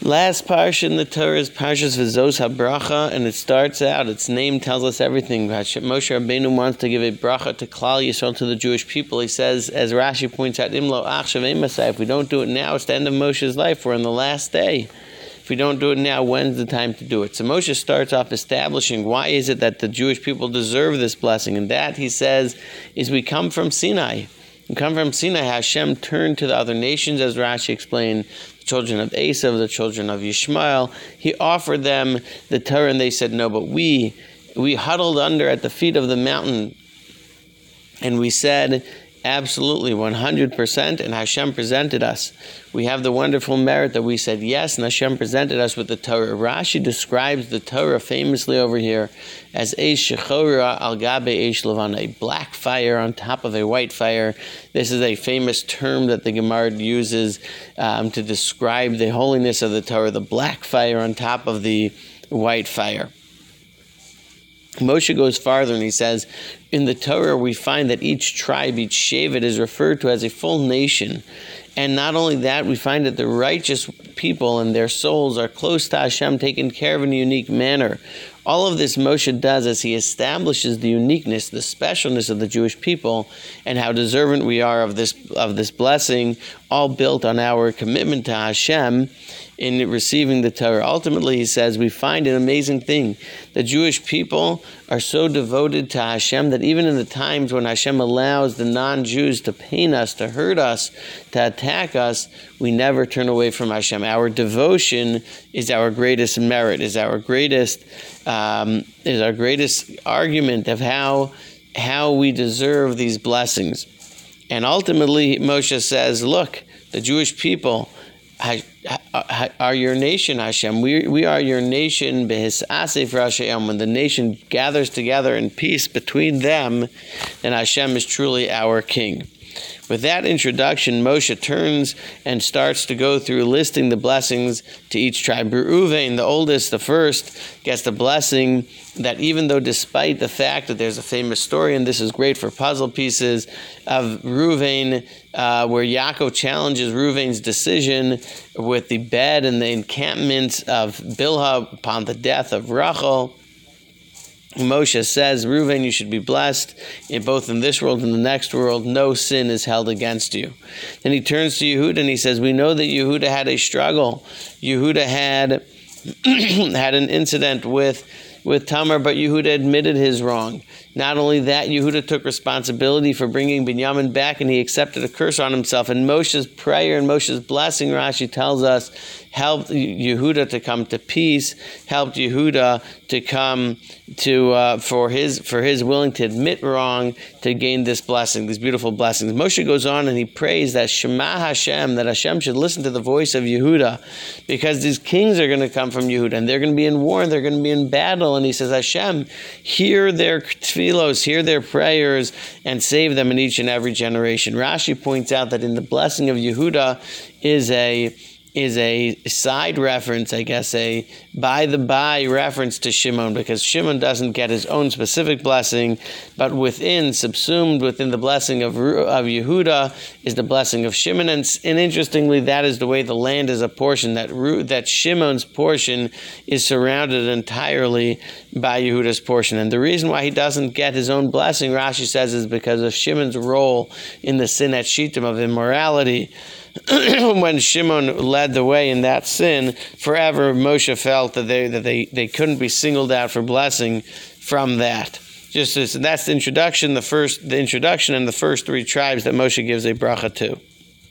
Last parsha in the Torah is Parshas V'zos HaBracha, and it starts out, its name tells us everything. Moshe Rabbeinu wants to give a bracha to Klal Yisrael, to the Jewish people. He says, as Rashi points out, Imlo if we don't do it now, it's the end of Moshe's life. We're on the last day. If we don't do it now, when's the time to do it? So Moshe starts off establishing why is it that the Jewish people deserve this blessing. And that, he says, is we come from Sinai. We come from Sinai. Hashem turned to the other nations, as Rashi explained, children of Esav, the children of Yishmael. He offered them the Torah, and they said no. But we, we huddled under at the feet of the mountain, and we said, Absolutely, 100%. And Hashem presented us. We have the wonderful merit that we said yes, and Hashem presented us with the Torah. Rashi describes the Torah famously over here as Eish Shechora al Gabe Eish a black fire on top of a white fire. This is a famous term that the Gemara uses um, to describe the holiness of the Torah, the black fire on top of the white fire. Moshe goes farther and he says, in the Torah we find that each tribe, each Shevet is referred to as a full nation. And not only that, we find that the righteous people and their souls are close to Hashem, taken care of in a unique manner. All of this Moshe does as he establishes the uniqueness, the specialness of the Jewish people, and how deserving we are of this of this blessing, all built on our commitment to Hashem in receiving the Torah. Ultimately, he says, we find an amazing thing. The Jewish people are so devoted to Hashem that even in the times when Hashem allows the non Jews to pain us, to hurt us, to attack us, we never turn away from Hashem. Our devotion is our greatest merit, is our greatest, um, is our greatest argument of how, how we deserve these blessings. And ultimately, Moshe says, look, the Jewish people, are your nation, Hashem. We, we are your nation. When the nation gathers together in peace between them, then Hashem is truly our king. With that introduction, Moshe turns and starts to go through listing the blessings to each tribe. Reuven, the oldest, the first, gets the blessing that even though, despite the fact that there's a famous story, and this is great for puzzle pieces, of Reuven, uh, where Yaakov challenges Reuven's decision with the bed and the encampment of Bilhah upon the death of Rachel. Moshe says, Reuven, you should be blessed in both in this world and the next world. No sin is held against you. Then he turns to Yehuda and he says, We know that Yehuda had a struggle. Yehuda had had an incident with with Tamar, but Yehuda admitted his wrong. Not only that, Yehuda took responsibility for bringing Binyamin back and he accepted a curse on himself. And Moshe's prayer and Moshe's blessing, Rashi tells us, helped Yehuda to come to peace, helped Yehuda to come to uh, for his for his willing to admit wrong to gain this blessing, these beautiful blessings. Moshe goes on and he prays that Shema Hashem, that Hashem should listen to the voice of Yehuda, because these kings are going to come from Yehuda and they're going to be in war and they're going to be in battle. And he says, Hashem, hear their tefillos, hear their prayers, and save them in each and every generation. Rashi points out that in the blessing of Yehuda is a is a side reference, I guess, a by the by reference to Shimon, because Shimon doesn't get his own specific blessing, but within, subsumed within the blessing of, of Yehuda, is the blessing of Shimon. And, and interestingly, that is the way the land is apportioned, that, that Shimon's portion is surrounded entirely by Yehuda's portion. And the reason why he doesn't get his own blessing, Rashi says, is because of Shimon's role in the sin at Shittim of immorality. when Shimon led the way in that sin, forever Moshe felt that they that they, they couldn't be singled out for blessing from that. Just as, that's the introduction, the first the introduction and the first three tribes that Moshe gives a bracha to.